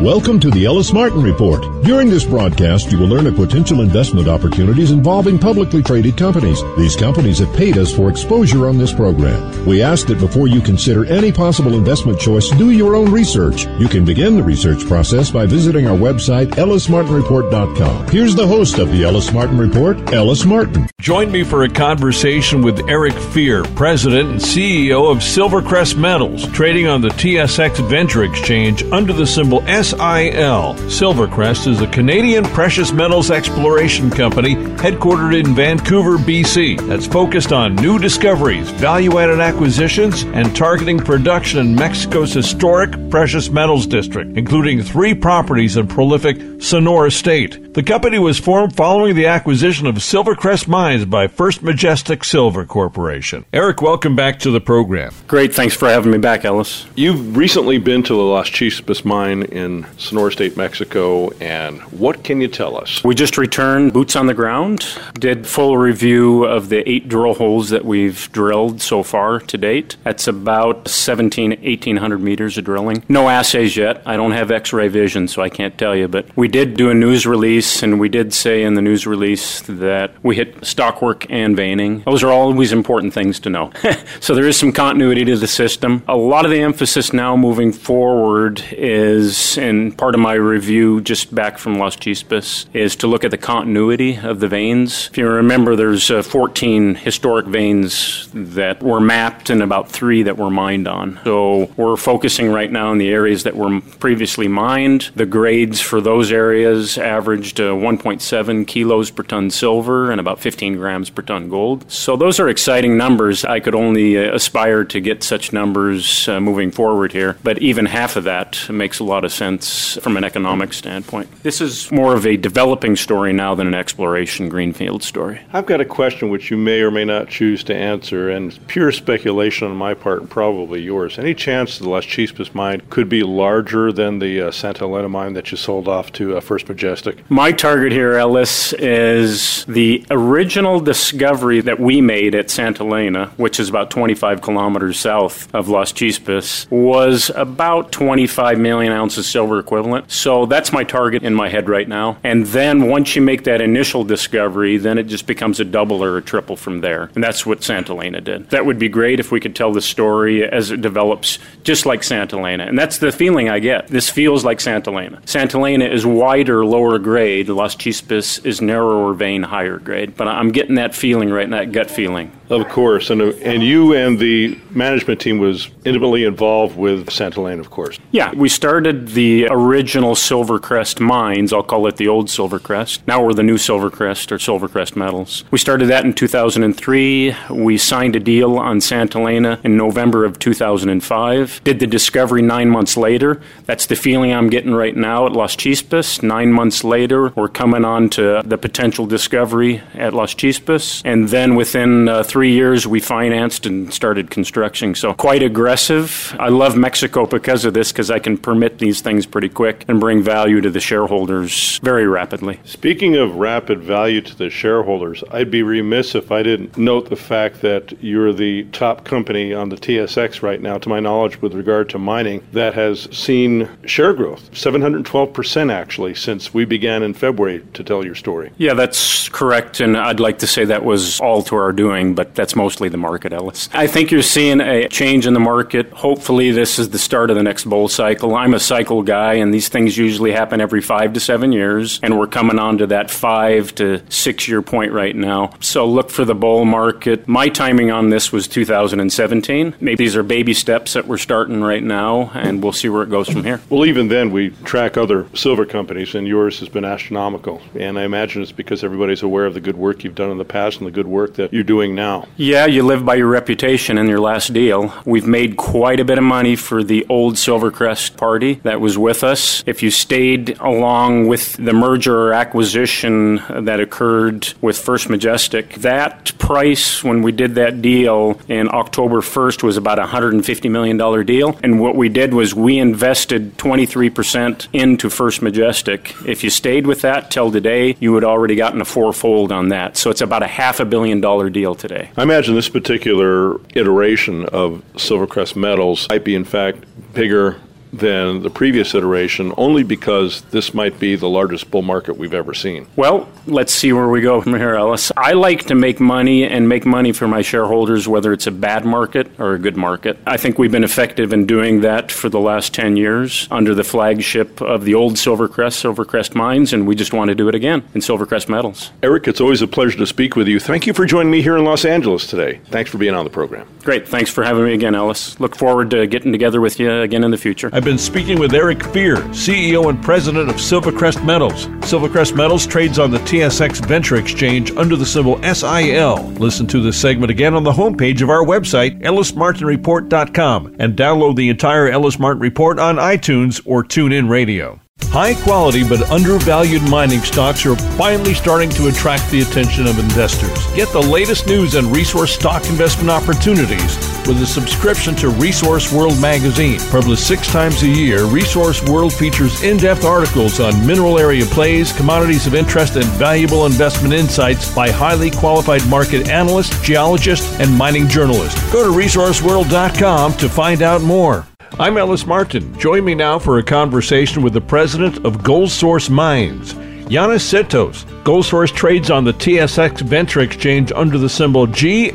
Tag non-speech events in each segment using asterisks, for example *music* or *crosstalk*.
Welcome to the Ellis Martin Report. During this broadcast, you will learn of potential investment opportunities involving publicly traded companies. These companies have paid us for exposure on this program. We ask that before you consider any possible investment choice, do your own research. You can begin the research process by visiting our website, ellismartinreport.com. Here's the host of the Ellis Martin Report, Ellis Martin. Join me for a conversation with Eric Fier, President and CEO of Silvercrest Metals, trading on the TSX Venture Exchange under the symbol S. SIL. Silvercrest is a Canadian precious metals exploration company headquartered in Vancouver, BC, that's focused on new discoveries, value added acquisitions, and targeting production in Mexico's historic precious metals district, including three properties in prolific Sonora State. The company was formed following the acquisition of Silvercrest Mines by First Majestic Silver Corporation. Eric, welcome back to the program. Great, thanks for having me back, Ellis. You've recently been to the Las Chispas mine in Sonora State, Mexico, and what can you tell us? We just returned, boots on the ground, did full review of the eight drill holes that we've drilled so far to date. That's about 17, 1800 meters of drilling. No assays yet. I don't have x ray vision, so I can't tell you, but we did do a news release, and we did say in the news release that we hit stockwork and veining. Those are always important things to know. *laughs* so there is some continuity to the system. A lot of the emphasis now moving forward is and part of my review just back from Las Chispas is to look at the continuity of the veins. If you remember, there's uh, 14 historic veins that were mapped and about three that were mined on. So we're focusing right now in the areas that were previously mined. The grades for those areas averaged uh, 1.7 kilos per ton silver and about 15 grams per ton gold. So those are exciting numbers. I could only uh, aspire to get such numbers uh, moving forward here, but even half of that makes a lot of sense sense from an economic standpoint. This is more of a developing story now than an exploration greenfield story. I've got a question which you may or may not choose to answer, and pure speculation on my part and probably yours. Any chance the Las Chispas mine could be larger than the uh, Santa Elena mine that you sold off to uh, First Majestic? My target here, Ellis, is the original discovery that we made at Santa Elena, which is about 25 kilometers south of Las Chispas, was about 25 million ounces silver equivalent. So that's my target in my head right now. And then once you make that initial discovery, then it just becomes a double or a triple from there. And that's what Santa Elena did. That would be great if we could tell the story as it develops, just like Santa Elena. And that's the feeling I get. This feels like Santa Elena. Santa Elena is wider, lower grade. Las Chispas is narrower vein, higher grade. But I'm getting that feeling right now, that gut feeling. Of course, and and you and the management team was intimately involved with Santa Elena, of course. Yeah, we started the original Silvercrest mines. I'll call it the old Silvercrest. Now we're the new Silvercrest or Silvercrest Metals. We started that in 2003. We signed a deal on Santa Elena in November of 2005. Did the discovery nine months later. That's the feeling I'm getting right now at Las Chispas. Nine months later, we're coming on to the potential discovery at Las Chispas, and then within uh, three years, we financed and started construction. So quite aggressive. I love Mexico because of this, because I can permit these things pretty quick and bring value to the shareholders very rapidly. Speaking of rapid value to the shareholders, I'd be remiss if I didn't note the fact that you're the top company on the TSX right now, to my knowledge, with regard to mining, that has seen share growth, 712% actually, since we began in February to tell your story. Yeah, that's correct. And I'd like to say that was all to our doing, but that's mostly the market, Ellis. I think you're seeing a change in the market. Hopefully, this is the start of the next bull cycle. I'm a cycle guy, and these things usually happen every five to seven years, and we're coming on to that five to six year point right now. So look for the bull market. My timing on this was 2017. Maybe these are baby steps that we're starting right now, and we'll see where it goes from here. Well, even then, we track other silver companies, and yours has been astronomical. And I imagine it's because everybody's aware of the good work you've done in the past and the good work that you're doing now. Yeah, you live by your reputation in your last deal. We've made quite a bit of money for the old Silvercrest party that was with us. If you stayed along with the merger or acquisition that occurred with First Majestic, that price when we did that deal in October 1st was about a $150 million deal. And what we did was we invested 23% into First Majestic. If you stayed with that till today, you would already gotten a fourfold on that. So it's about a half a billion dollar deal today. I imagine this particular iteration of Silvercrest Metals might be, in fact, bigger than the previous iteration only because this might be the largest bull market we've ever seen. Well, let's see where we go from here, Ellis. I like to make money and make money for my shareholders, whether it's a bad market or a good market. I think we've been effective in doing that for the last 10 years under the flagship of the old Silvercrest, Silvercrest Mines, and we just want to do it again in Silvercrest Metals. Eric, it's always a pleasure to speak with you. Thank you for joining me here in Los Angeles today. Thanks for being on the program. Great. Thanks for having me again, Ellis. Look forward to getting together with you again in the future. I've been speaking with Eric Fier, CEO and President of Silvercrest Metals. Silvercrest Metals trades on the TSX Venture Exchange under the symbol SIL. Listen to this segment again on the homepage of our website, ellismartinreport.com, and download the entire Ellis Martin Report on iTunes or TuneIn Radio. High quality but undervalued mining stocks are finally starting to attract the attention of investors. Get the latest news and resource stock investment opportunities with a subscription to Resource World magazine. Published six times a year, Resource World features in depth articles on mineral area plays, commodities of interest, and valuable investment insights by highly qualified market analysts, geologists, and mining journalists. Go to resourceworld.com to find out more. I'm Ellis Martin. Join me now for a conversation with the president of Gold Source Mines, Yannis Tsitos. Gold Source trades on the TSX Venture Exchange under the symbol GXS.V.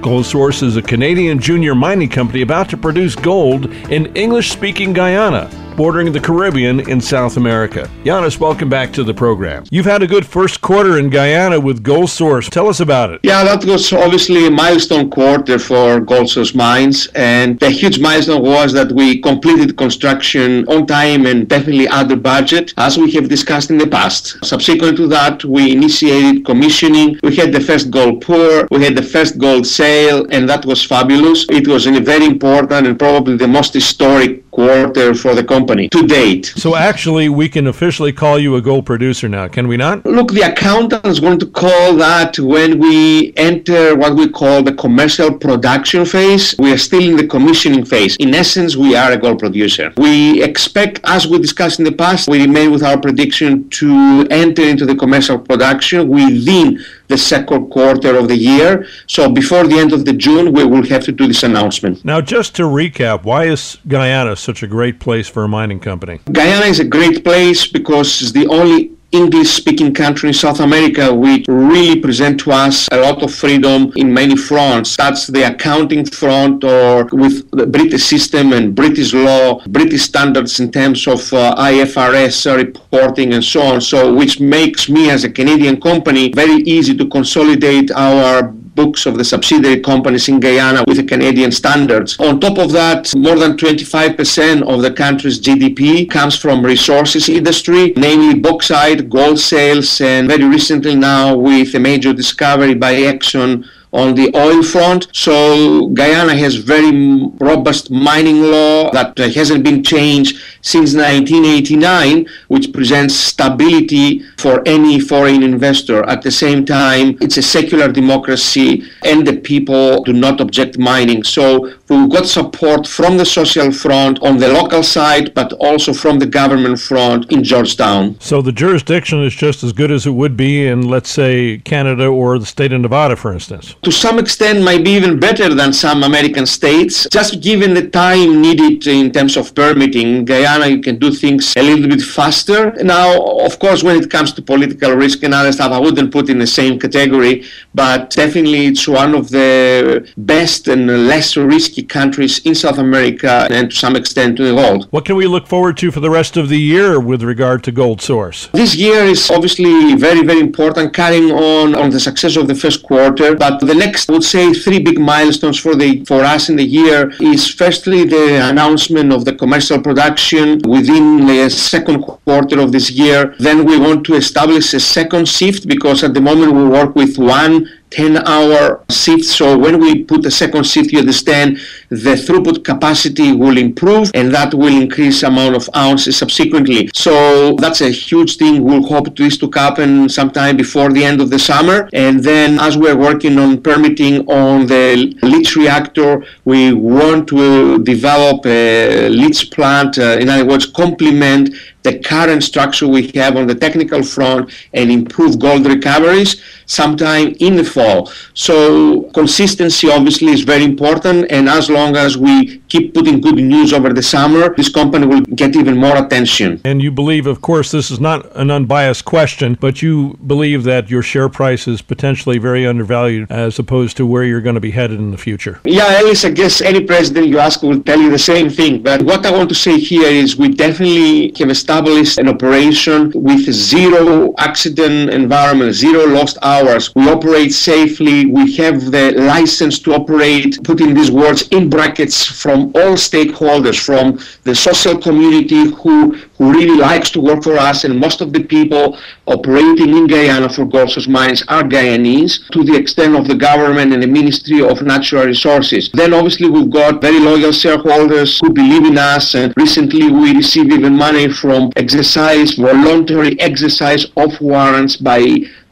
Gold Source is a Canadian junior mining company about to produce gold in English speaking Guyana bordering the Caribbean in South America. Yannis, welcome back to the program. You've had a good first quarter in Guyana with Gold Source. Tell us about it. Yeah, that was obviously a milestone quarter for Gold Source Mines. And the huge milestone was that we completed construction on time and definitely under budget, as we have discussed in the past. Subsequent to that, we initiated commissioning. We had the first gold pour, we had the first gold sale, and that was fabulous. It was a very important and probably the most historic quarter for the company to date. So actually, we can officially call you a gold producer now, can we not? Look, the accountant is going to call that when we enter what we call the commercial production phase. We are still in the commissioning phase. In essence, we are a gold producer. We expect, as we discussed in the past, we remain with our prediction to enter into the commercial production within the second quarter of the year. So before the end of the June, we will have to do this announcement. Now, just to recap, why is Guyana such a great place for a mining company? Guyana is a great place because it's the only English speaking country in South America, which really present to us a lot of freedom in many fronts. That's the accounting front or with the British system and British law, British standards in terms of uh, IFRS reporting and so on. So, which makes me as a Canadian company very easy to consolidate our books of the subsidiary companies in Guyana with the Canadian standards. On top of that, more than 25% of the country's GDP comes from resources industry, namely bauxite, gold sales, and very recently now with a major discovery by Exxon on the oil front. So Guyana has very robust mining law that uh, hasn't been changed since 1989, which presents stability for any foreign investor. At the same time, it's a secular democracy and the people do not object mining. So we've got support from the social front on the local side, but also from the government front in Georgetown. So the jurisdiction is just as good as it would be in, let's say, Canada or the state of Nevada, for instance. To some extent, might be even better than some American states, just given the time needed in terms of permitting. Guyana, you can do things a little bit faster. Now, of course, when it comes to political risk and other stuff, I wouldn't put in the same category, but definitely it's one of the best and less risky risky countries in South America and to some extent to the world. What can we look forward to for the rest of the year with regard to Gold Source? This year is obviously very, very important, carrying on on the success of the first quarter. But the next, I would say, three big milestones for the for us in the year is firstly the announcement of the commercial production within the second quarter of this year. Then we want to establish a second shift because at the moment we work with one 10 hour shift. So when we put the second shift, you understand the throughput capacity will improve and that will increase amount of ounces subsequently. So that's a huge thing. We'll hope this to happen sometime before the end of the summer. And then as we're working on permitting on the leach reactor, we want to develop a leach plant, uh, in other words, complement the current structure we have on the technical front and improve gold recoveries sometime in the fall. So consistency obviously is very important and as long as we keep putting good news over the summer, this company will get even more attention. And you believe, of course, this is not an unbiased question, but you believe that your share price is potentially very undervalued as opposed to where you're going to be headed in the future. Yeah, Ellis, I guess any president you ask will tell you the same thing. But what I want to say here is we definitely have established established an operation with zero accident environment, zero lost hours. We operate safely. We have the license to operate, putting these words in brackets, from all stakeholders, from the social community who who really likes to work for us, and most of the people operating in Guyana for Source Mines are Guyanese, to the extent of the government and the Ministry of Natural Resources. Then obviously we've got very loyal shareholders who believe in us, and recently we received even money from exercise, voluntary exercise of warrants by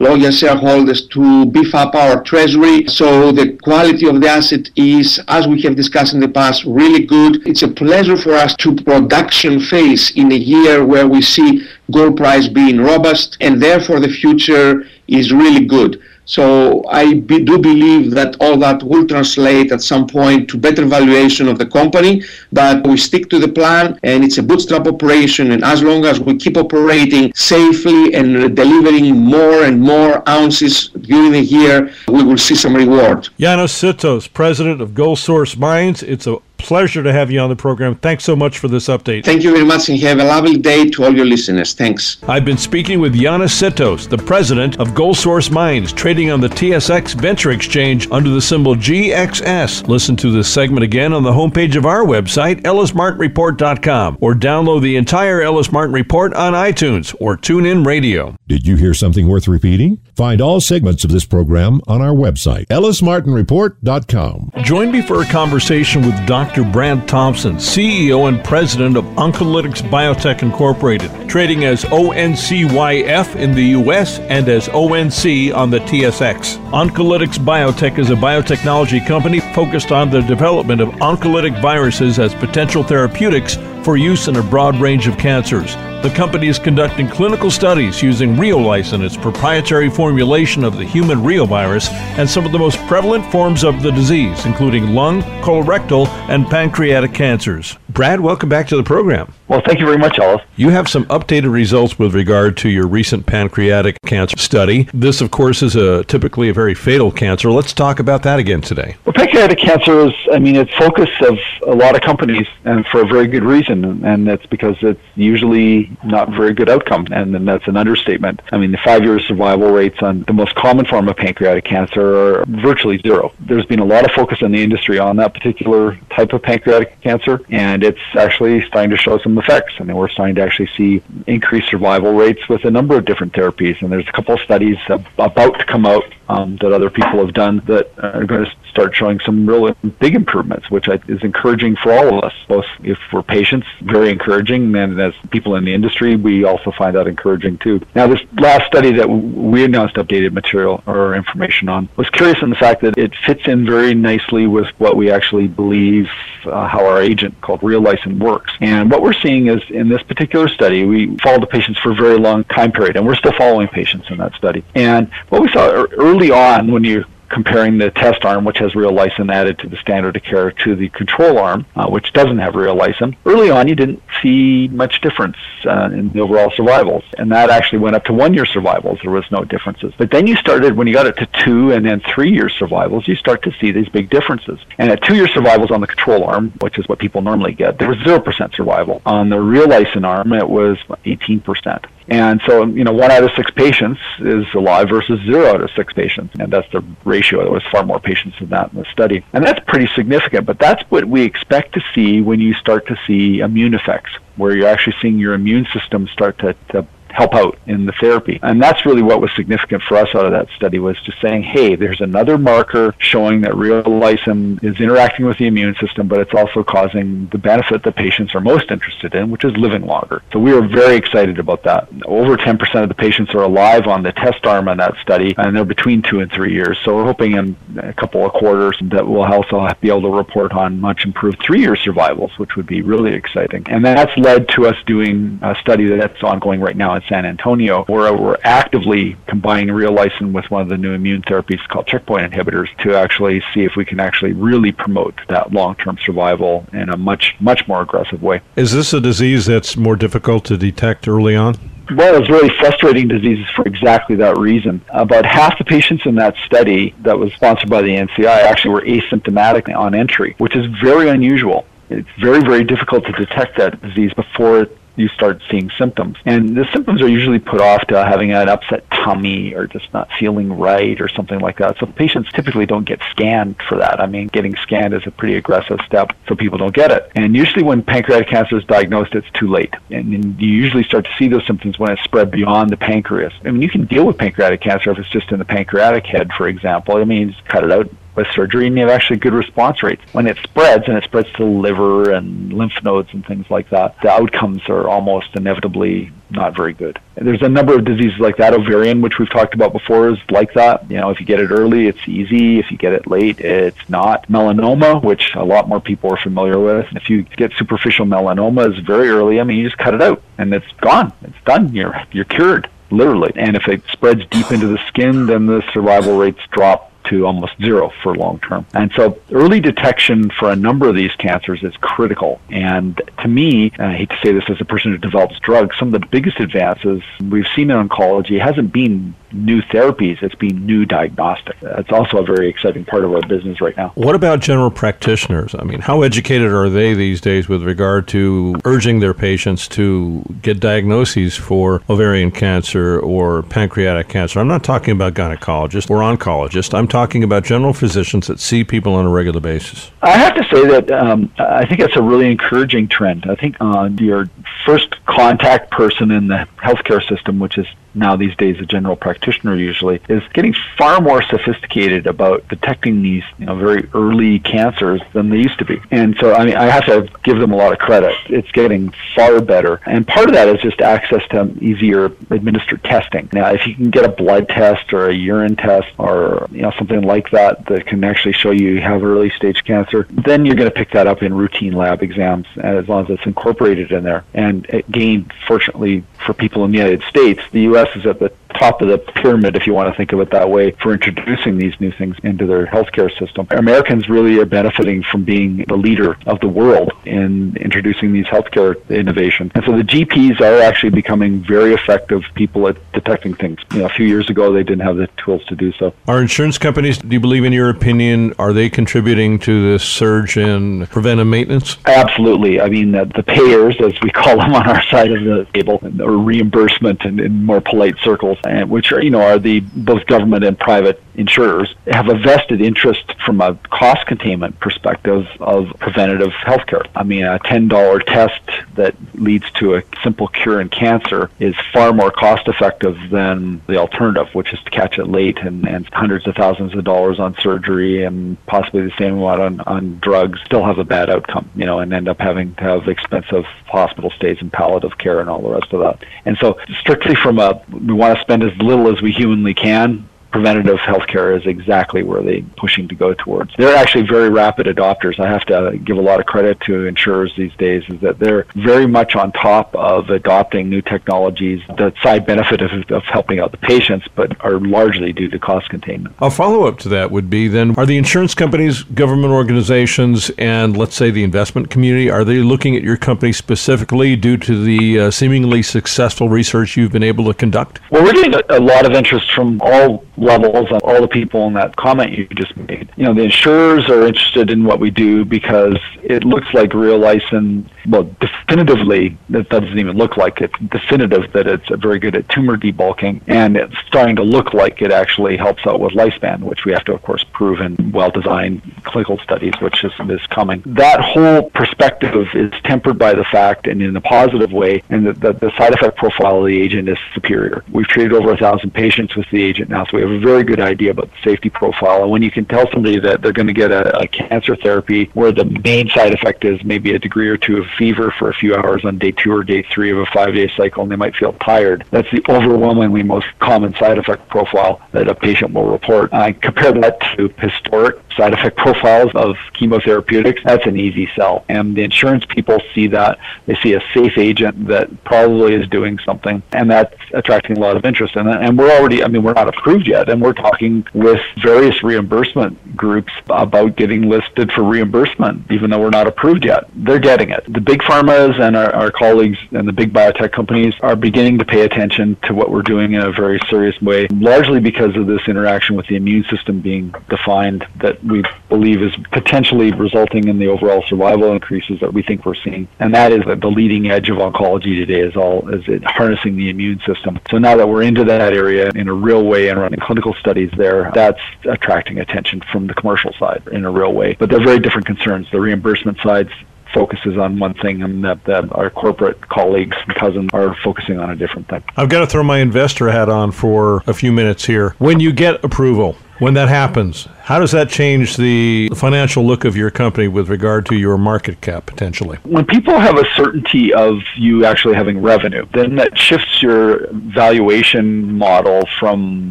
loyal shareholders to beef up our treasury. So the quality of the asset is, as we have discussed in the past, really good. It's a pleasure for us to production phase in a year where we see gold price being robust and therefore the future is really good. So I be, do believe that all that will translate at some point to better valuation of the company, but we stick to the plan and it's a bootstrap operation and as long as we keep operating safely and delivering more and more ounces during the year, we will see some reward. Yannis Tsitos, President of Gold Source Mines, it's a pleasure to have you on the program. Thanks so much for this update. Thank you very much and have a lovely day to all your listeners. Thanks. I've been speaking with Yannis Tsitos, the president of Gold Source Mines, trading on the TSX Venture Exchange under the symbol GXS. Listen to this segment again on the homepage of our website, ellismartinreport.com, or download the entire Ellis Martin Report on iTunes or TuneIn Radio. Did you hear something worth repeating? Find all segments of this program on our website, ellismartinreport.com. Join me for a conversation with Dr. Dr. Brad Thompson, CEO and President of Oncolytics Biotech Incorporated, trading as ONCYF in the US and as ONC on the TSX. Oncolytics Biotech is a biotechnology company focused on the development of oncolytic viruses as potential therapeutics for use in a broad range of cancers. The company is conducting clinical studies using Reolysin, its proprietary formulation of the human reovirus, and some of the most prevalent forms of the disease, including lung, colorectal, and pancreatic cancers. Brad, welcome back to the program. Well, thank you very much, Ellis. You have some updated results with regard to your recent pancreatic cancer study. This, of course, is a typically a very fatal cancer. Let's talk about that again today. Well, pancreatic cancer is, I mean, it's focus of a lot of companies, and for a very good reason, and that's because it's usually not very good outcome, and, and that's an understatement. I mean, the five-year survival rates on the most common form of pancreatic cancer are virtually zero. There's been a lot of focus in the industry on that particular type of pancreatic cancer, and it's actually starting to show some effects. I mean, we're starting to actually see increased survival rates with a number of different therapies, and there's a couple of studies about to come out um, that other people have done that are going to start showing some real big improvements, which is encouraging for all of us, both if we're patients, very encouraging, and as people in the industry, we also find that encouraging too. Now, this last study that we announced updated material or information on was curious in the fact that it fits in very nicely with what we actually believe uh, how our agent called Reolysin works. And what we're seeing is in this particular study, we followed the patients for a very long time period, and we're still following patients in that study. And what we saw early on when you're comparing the test arm, which has reolysin added to the standard of care, to the control arm, uh, which doesn't have reolysin. Early on, you didn't see much difference uh, in the overall survivals, and that actually went up to one-year survivals. There was no differences. But then you started when you got it to two and then three-year survivals, you start to see these big differences. And at two-year survivals on the control arm, which is what people normally get, there was zero percent survival. On the reolysin arm, it was 18 percent. And so, you know, one out of six patients is alive versus zero out of six patients. And that's the ratio. There was far more patients than that in the study. And that's pretty significant, but that's what we expect to see when you start to see immune effects, where you're actually seeing your immune system start to, to help out in the therapy. And that's really what was significant for us out of that study was just saying, hey, there's another marker showing that reolysin is interacting with the immune system, but it's also causing the benefit that patients are most interested in, which is living longer. So we are very excited about that. Over 10% of the patients are alive on the test arm in that study, and they're between two and three years. So we're hoping in a couple of quarters that we'll also be able to report on much improved three-year survivals, which would be really exciting. And that's led to us doing a study that's ongoing right now San Antonio, where we're actively combining reolysin with one of the new immune therapies called checkpoint inhibitors to actually see if we can actually really promote that long-term survival in a much, much more aggressive way. Is this a disease that's more difficult to detect early on? Well, it's really frustrating diseases for exactly that reason. About half the patients in that study that was sponsored by the NCI actually were asymptomatic on entry, which is very unusual. It's very, very difficult to detect that disease before you start seeing symptoms. And the symptoms are usually put off to having an upset tummy or just not feeling right or something like that. So patients typically don't get scanned for that. I mean, getting scanned is a pretty aggressive step, so people don't get it. And usually when pancreatic cancer is diagnosed, it's too late. And you usually start to see those symptoms when it's spread beyond the pancreas. I mean, you can deal with pancreatic cancer if it's just in the pancreatic head, for example. I mean, just cut it out, with surgery, and you have actually good response rates. When it spreads, and it spreads to the liver and lymph nodes and things like that, the outcomes are almost inevitably not very good. There's a number of diseases like that. Ovarian, which we've talked about before, is like that. You know, if you get it early, it's easy. If you get it late, it's not. Melanoma, which a lot more people are familiar with. If you get superficial melanoma, is very early. I mean, you just cut it out, and it's gone. It's done. You're you're cured, literally. And if it spreads deep into the skin, then the survival rates drop to almost zero for long term. And so early detection for a number of these cancers is critical. And to me, I hate to say this as a person who develops drugs, some of the biggest advances we've seen in oncology hasn't been new therapies, it's been new diagnostic. It's also a very exciting part of our business right now. What about general practitioners? I mean, how educated are they these days with regard to urging their patients to get diagnoses for ovarian cancer or pancreatic cancer? I'm not talking about gynecologists or oncologists. I'm talking about general physicians that see people on a regular basis. I have to say that um, I think that's a really encouraging trend. I think uh, your first contact person in the healthcare system, which is now these days a general practitioner usually, is getting far more sophisticated about detecting these you know, very early cancers than they used to be. And so I mean I have to give them a lot of credit. It's getting far better. And part of that is just access to easier administered testing. Now if you can get a blood test or a urine test or you know something like that that can actually show you you have early stage cancer, then you're going to pick that up in routine lab exams as long as it's incorporated in there. And again, fortunately for people in the United States, the US is at the top of the pyramid, if you want to think of it that way, for introducing these new things into their healthcare system. Americans really are benefiting from being the leader of the world in introducing these healthcare innovations. And so the GPs are actually becoming very effective people at detecting things. You know, a few years ago, they didn't have the tools to do so. Are insurance companies, do you believe, in your opinion, are they contributing to this surge in preventive maintenance? Absolutely. I mean, the, the payers, as we *laughs* call them on our side of the table, or reimbursement in, in more polite circles, and which are you know are the both government and private insurers have a vested interest from a cost containment perspective of preventative health care. I mean, a $10 test that leads to a simple cure in cancer is far more cost effective than the alternative, which is to catch it late and, and hundreds of thousands of dollars on surgery and possibly the same amount on, on drugs, still have a bad outcome, you know, and end up having to have expensive hospital stays and palliative care and all the rest of that. And so strictly from a, we want to spend as little as we humanly can preventative healthcare is exactly where they're pushing to go towards. They're actually very rapid adopters. I have to give a lot of credit to insurers these days is that they're very much on top of adopting new technologies. The side benefit of, of helping out the patients, but are largely due to cost containment. A follow up to that would be then are the insurance companies, government organizations, and let's say the investment community, are they looking at your company specifically due to the uh, seemingly successful research you've been able to conduct? Well, we're getting a, a lot of interest from all levels and all the people in that comment you just made. You know, the insurers are interested in what we do because it looks like Reolysin, well, definitively, that doesn't even look like it. definitive that it's very good at tumor debulking, and it's starting to look like it actually helps out with lifespan, which we have to, of course, prove in well-designed clinical studies, which is, is coming. That whole perspective is tempered by the fact, and in a positive way, and that the, the side effect profile of the agent is superior. We've treated over a thousand patients with the agent now, so we have a very good idea about the safety profile. And when you can tell somebody that they're going to get a, a cancer therapy where the main side effect is maybe a degree or two of fever for a few hours on day two or day three of a five day cycle, and they might feel tired, that's the overwhelmingly most common side effect profile that a patient will report. I compare that to historic side effect profiles of chemotherapeutics, that's an easy sell. And the insurance people see that. They see a safe agent that probably is doing something, and that's attracting a lot of interest. And, and we're already, I mean, we're not approved yet, and we're talking with various reimbursement groups about getting listed for reimbursement, even though we're not approved yet. They're getting it. The big pharmas and our, our colleagues and the big biotech companies are beginning to pay attention to what we're doing in a very serious way, largely because of this interaction with the immune system being defined that we believe is potentially resulting in the overall survival increases that we think we're seeing. And that is the leading edge of oncology today is all is it harnessing the immune system. So now that we're into that area in a real way and running clinical studies there, that's attracting attention from the commercial side in a real way. But they're very different concerns. The reimbursement side's focuses on one thing and that, that our corporate colleagues and cousins are focusing on a different thing. I've got to throw my investor hat on for a few minutes here. When you get approval, when that happens, how does that change the financial look of your company with regard to your market cap potentially? When people have a certainty of you actually having revenue, then that shifts your valuation model from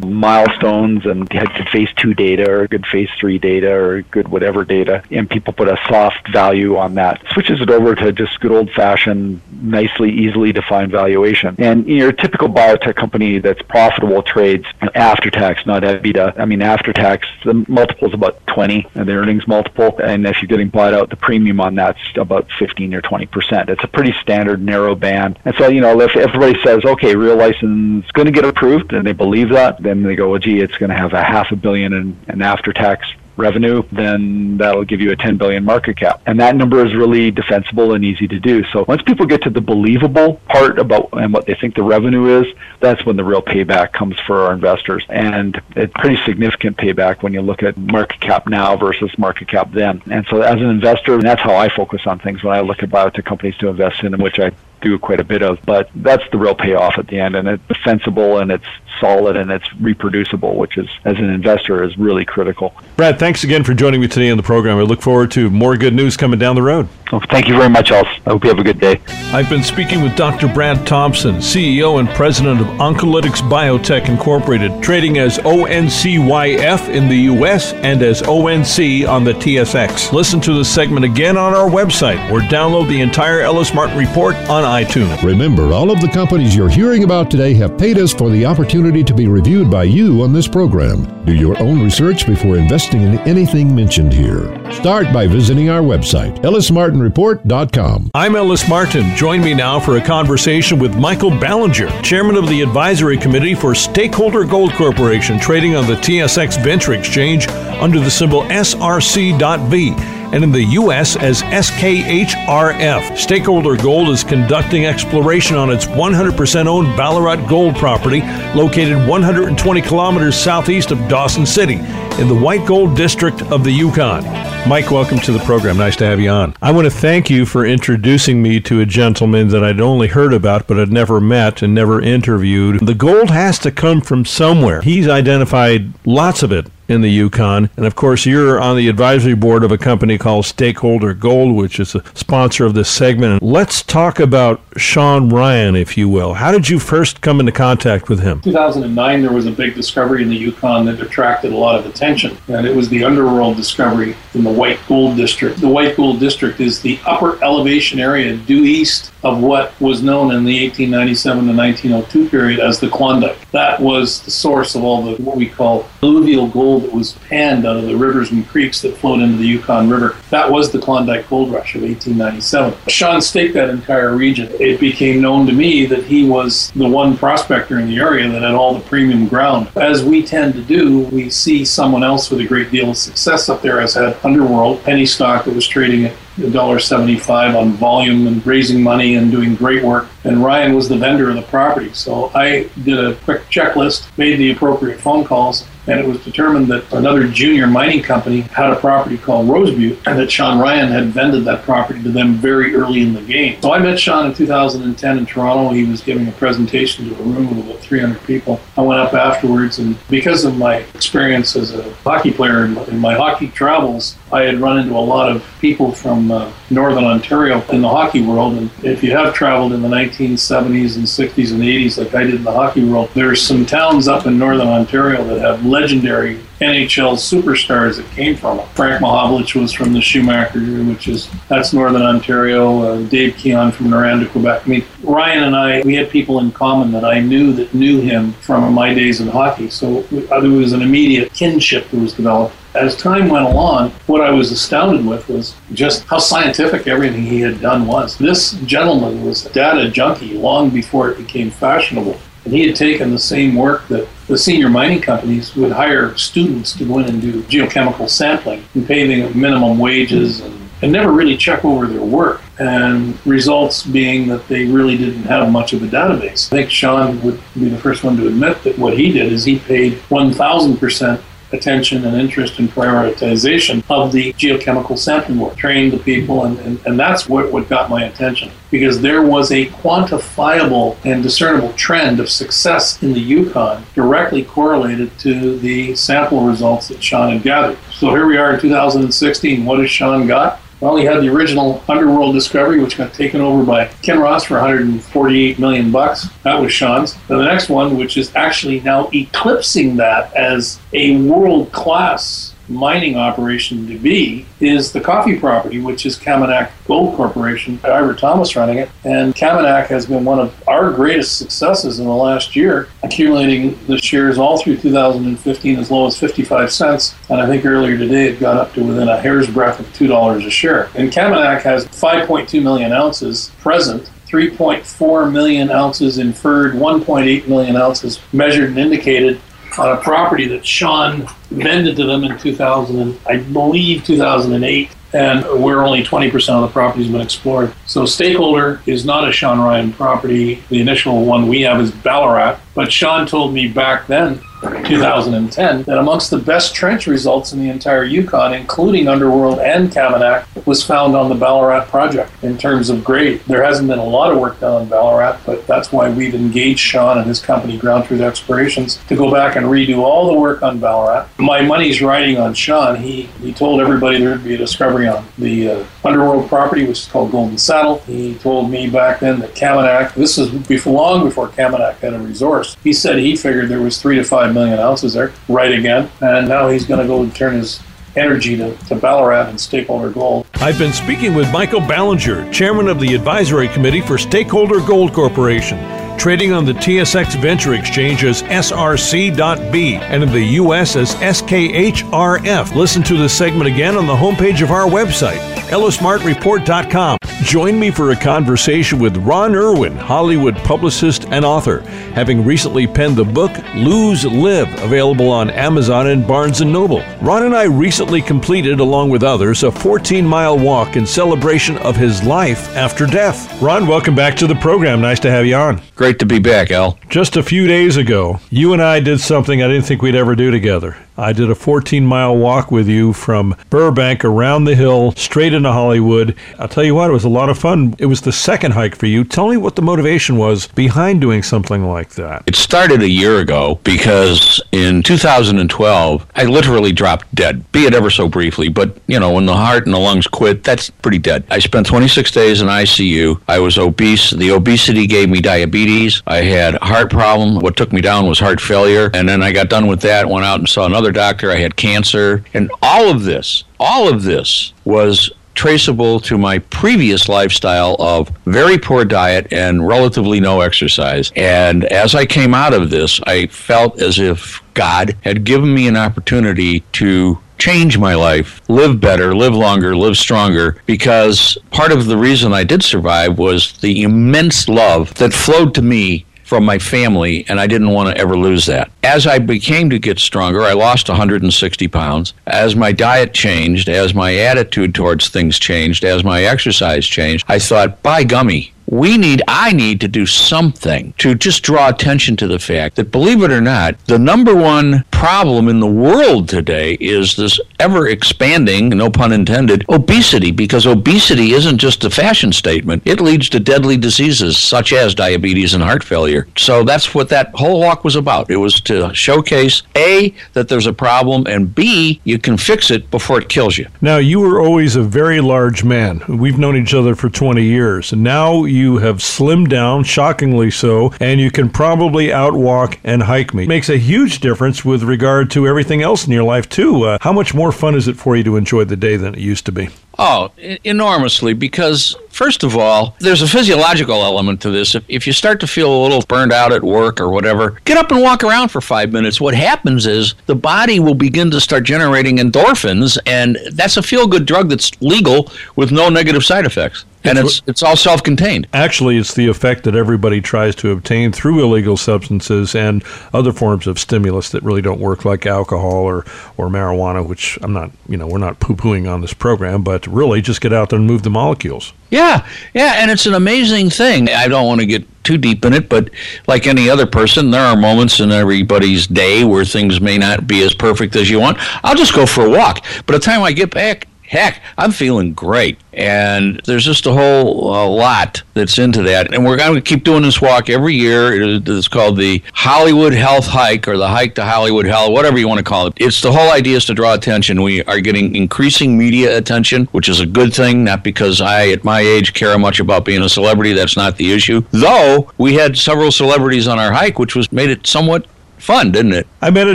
milestones and good phase two data or good phase three data or good whatever data, and people put a soft value on that. Switches it over to just good old fashioned, nicely, easily defined valuation. And your typical biotech company that's profitable trades after tax, not EBITDA. I mean, after tax, the multiple is about 20, and the earnings multiple. And if you're getting bought out, the premium on that's about 15 or 20 percent. It's a pretty standard narrow band. And so, you know, if everybody says, okay, Reolysin is going to get approved, and they believe that, then they go, well, gee, it's going to have a half a billion in, in after tax revenue, then that'll give you a 10 billion market cap. And that number is really defensible and easy to do. So once people get to the believable part about and what they think the revenue is, that's when the real payback comes for our investors. And it's pretty significant payback when you look at market cap now versus market cap then. And so as an investor, that's how I focus on things when I look at biotech companies to invest in, which I do quite a bit of. But that's the real payoff at the end, and it's defensible and it's solid and it's reproducible, which is, as an investor, is really critical. Brad, thanks again for joining me today on the program. I look forward to more good news coming down the road. Well, thank you very much, Els. I hope you have a good day. I've been speaking with Dr. Brad Thompson, CEO and President of Oncolytics Biotech Incorporated, trading as ONCYF in the U.S. and as ONC on the TSX. Listen to the segment again on our website or download the entire Ellis Martin Report on iTunes. Remember, all of the companies you're hearing about today have paid us for the opportunity to be reviewed by you on this program. Do your own research before investing in anything mentioned here. Start by visiting our website, ellismartinreport.com. I'm Ellis Martin. Join me now for a conversation with Michael Ballanger, Chairman of the Advisory Committee for Stakeholder Gold Corporation, trading on the TSX Venture Exchange under the symbol SRC.V and in the U.S. as SKHRF. Stakeholder Gold is conducting exploration on its 100% owned Ballarat Gold property, located 120 kilometers southeast of Dawson City in the White Gold District of the Yukon. Mike, welcome to the program. Nice to have you on. I want to thank you for introducing me to a gentleman that I'd only heard about but had never met and never interviewed. The gold has to come from somewhere. He's identified lots of it in the Yukon. And of course, you're on the advisory board of a company called Stakeholder Gold, which is a sponsor of this segment. Let's talk about Sean Ryan, if you will. How did you first come into contact with him? 2009, there was a big discovery in the Yukon that attracted a lot of attention, and it was the underworld discovery in the White Gold District. The White Gold District is the upper elevation area due east of what was known in the 1897 to 1902 period as the Klondike. That was the source of all the what we call alluvial gold that was panned out of the rivers and creeks that flowed into the Yukon River. That was the Klondike Gold Rush of 1897. Sean staked that entire region. It became known to me that he was the one prospector in the area that had all the premium ground. As we tend to do, we see someone else with a great deal of success up there has had Underworld, penny stock that was trading at $1.75 on volume and raising money and doing great work. And Ryan was the vendor of the property. So I did a quick checklist, made the appropriate phone calls, and it was determined that another junior mining company had a property called Rose Butte, and that Sean Ryan had vended that property to them very early in the game. So I met Sean in 2010 in Toronto. He was giving a presentation to a room of about 300 people. I went up afterwards, and because of my experience as a hockey player in my hockey travels, I had run into a lot of people from uh, Northern Ontario in the hockey world. And if you have traveled in the 1970s and 60s and 80s, like I did in the hockey world, there's some towns up in Northern Ontario that have legendary NHL superstars that came from it. Frank Mahovlich was from the Schumacher, which is that's Northern Ontario. Uh, Dave Keon from Noranda, Quebec. I mean, Ryan and I, we had people in common that I knew that knew him from my days in hockey. So there was an immediate kinship that was developed. As time went along, what I was astounded with was just how scientific everything he had done was. This gentleman was a data junkie long before it became fashionable. And he had taken the same work that the senior mining companies would hire students to go in and do geochemical sampling and pay them minimum wages and, and never really check over their work. And results being that they really didn't have much of a database. I think Sean would be the first one to admit that what he did is he paid 1,000% attention and interest and prioritization of the geochemical sampling work, trained the people, and, and, and that's what, what got my attention because there was a quantifiable and discernible trend of success in the Yukon directly correlated to the sample results that Sean had gathered. So here we are in 2016. What has Sean got? Well, he had the original Underworld Discovery, which got taken over by Kinross for 148 million bucks. That was Sean's. And the next one, which is actually now eclipsing that as a world class mining operation to be is the coffee property, which is Kaminak Gold Corporation, Eira Thomas running it. And Kaminak has been one of our greatest successes in the last year, accumulating the shares all through 2015 as low as 55 cents. And I think earlier today it got up to within a hair's breadth of $2 a share. And Kaminak has 5.2 million ounces present 3.4 million ounces inferred, 1.8 million ounces measured and indicated on a property that Sean vended to them in 2000, and I believe 2008, and where only 20% of the property has been explored. So Stakeholder is not a Sean Ryan property. The initial one we have is Ballarat, but Sean told me back then 2010 that amongst the best trench results in the entire Yukon, including Underworld and Kaminak, was found on the Ballarat project in terms of grade. There hasn't been a lot of work done on Ballarat, but that's why we've engaged Sean and his company, Ground Truth Explorations, to go back and redo all the work on Ballarat. My money's riding on Sean. He, he told everybody there'd be a discovery on the uh, Underworld property, which is called Golden Saddle. He told me back then that Kaminak, this is before, long before Kaminak had a resource, he said he figured there was three to five million ounces there, right again. And now he's going to go and turn his energy to, to Ballarat and Stakeholder Gold. I've been speaking with Michael Ballanger, chairman of the advisory committee for Stakeholder Gold Corporation trading on the TSX Venture Exchange as SRC.V and in the U.S. as SKHRF. Listen to this segment again on the homepage of our website, ellismartinreport.com. Join me for a conversation with Ron Irwin, Hollywood publicist and author, having recently penned the book Lose Live, available on Amazon and Barnes & Noble. Ron and I recently completed, along with others, a 14-mile walk in celebration of his life after death. Ron, welcome back to the program. Nice to have you on. Great to be back, Al. Just a few days ago, you and I did something I didn't think we'd ever do together. I did a 14 mile walk with you from Burbank around the hill straight into Hollywood. I'll tell you what, it was a lot of fun. It was the second hike for you. Tell me what the motivation was behind doing something like that. It started a year ago because in 2012, I literally dropped dead, be it ever so briefly. But, you know, when the heart and the lungs quit, that's pretty dead. I spent 26 days in ICU. I was obese. The obesity gave me diabetes. I had heart problem. What took me down was heart failure. And then I got done with that, went out and saw another doctor. I had cancer. And all of this, all of this was traceable to my previous lifestyle of very poor diet and relatively no exercise. And as I came out of this, I felt as if God had given me an opportunity to change my life, live better, live longer, live stronger, because part of the reason I did survive was the immense love that flowed to me from my family, and I didn't want to ever lose that. As I became to get stronger, I lost 160 pounds. As my diet changed, as my attitude towards things changed, as my exercise changed, I thought, by gummy, we need, I need to do something to just draw attention to the fact that, believe it or not, the number one problem in the world today is this ever expanding, no pun intended, obesity, because obesity isn't just a fashion statement. It leads to deadly diseases such as diabetes and heart failure. So that's what that whole walk was about. It was to showcase A, that there's a problem, and B, you can fix it before it kills you. Now, you were always a very large man. We've known each other for 20 years, now you have slimmed down, shockingly so, and you can probably outwalk and hike me. It makes a huge difference with regard to everything else in your life, too. Uh, how much more fun is it for you to enjoy the day than it used to be? Oh, enormously, because first of all, there's a physiological element to this. If, if you start to feel a little burned out at work or whatever, get up and walk around for five minutes. What happens is the body will begin to start generating endorphins, and that's a feel good drug that's legal with no negative side effects and it's it's all self-contained. Actually, it's the effect that everybody tries to obtain through illegal substances and other forms of stimulus that really don't work, like alcohol or or marijuana. Which I'm not, you know, we're not poo-pooing on this program, but really just get out there and move the molecules. Yeah, yeah, and it's an amazing thing. I don't want to get too deep in it, but like any other person, there are moments in everybody's day where things may not be as perfect as you want. I'll just go for a walk. By the time I get back, heck, I'm feeling great. And there's just a whole uh, lot that's into that. And we're going to keep doing this walk every year. It's called the Hollywood Health Hike or the Hike to Hollywood Health, whatever you want to call it. It's the whole idea is to draw attention. We are getting increasing media attention, which is a good thing, not because I, at my age, care much about being a celebrity. That's not the issue. Though we had several celebrities on our hike, which was made it somewhat fun, didn't it? I met a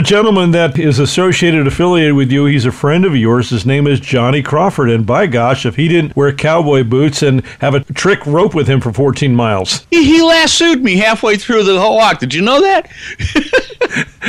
gentleman that is associated, affiliated with you. He's a friend of yours. His name is Johnny Crawford. And by gosh, if he didn't wear cowboy boots and have a trick rope with him for 14 miles. He, he lassoed me halfway through the whole walk. Did you know that? *laughs* *laughs*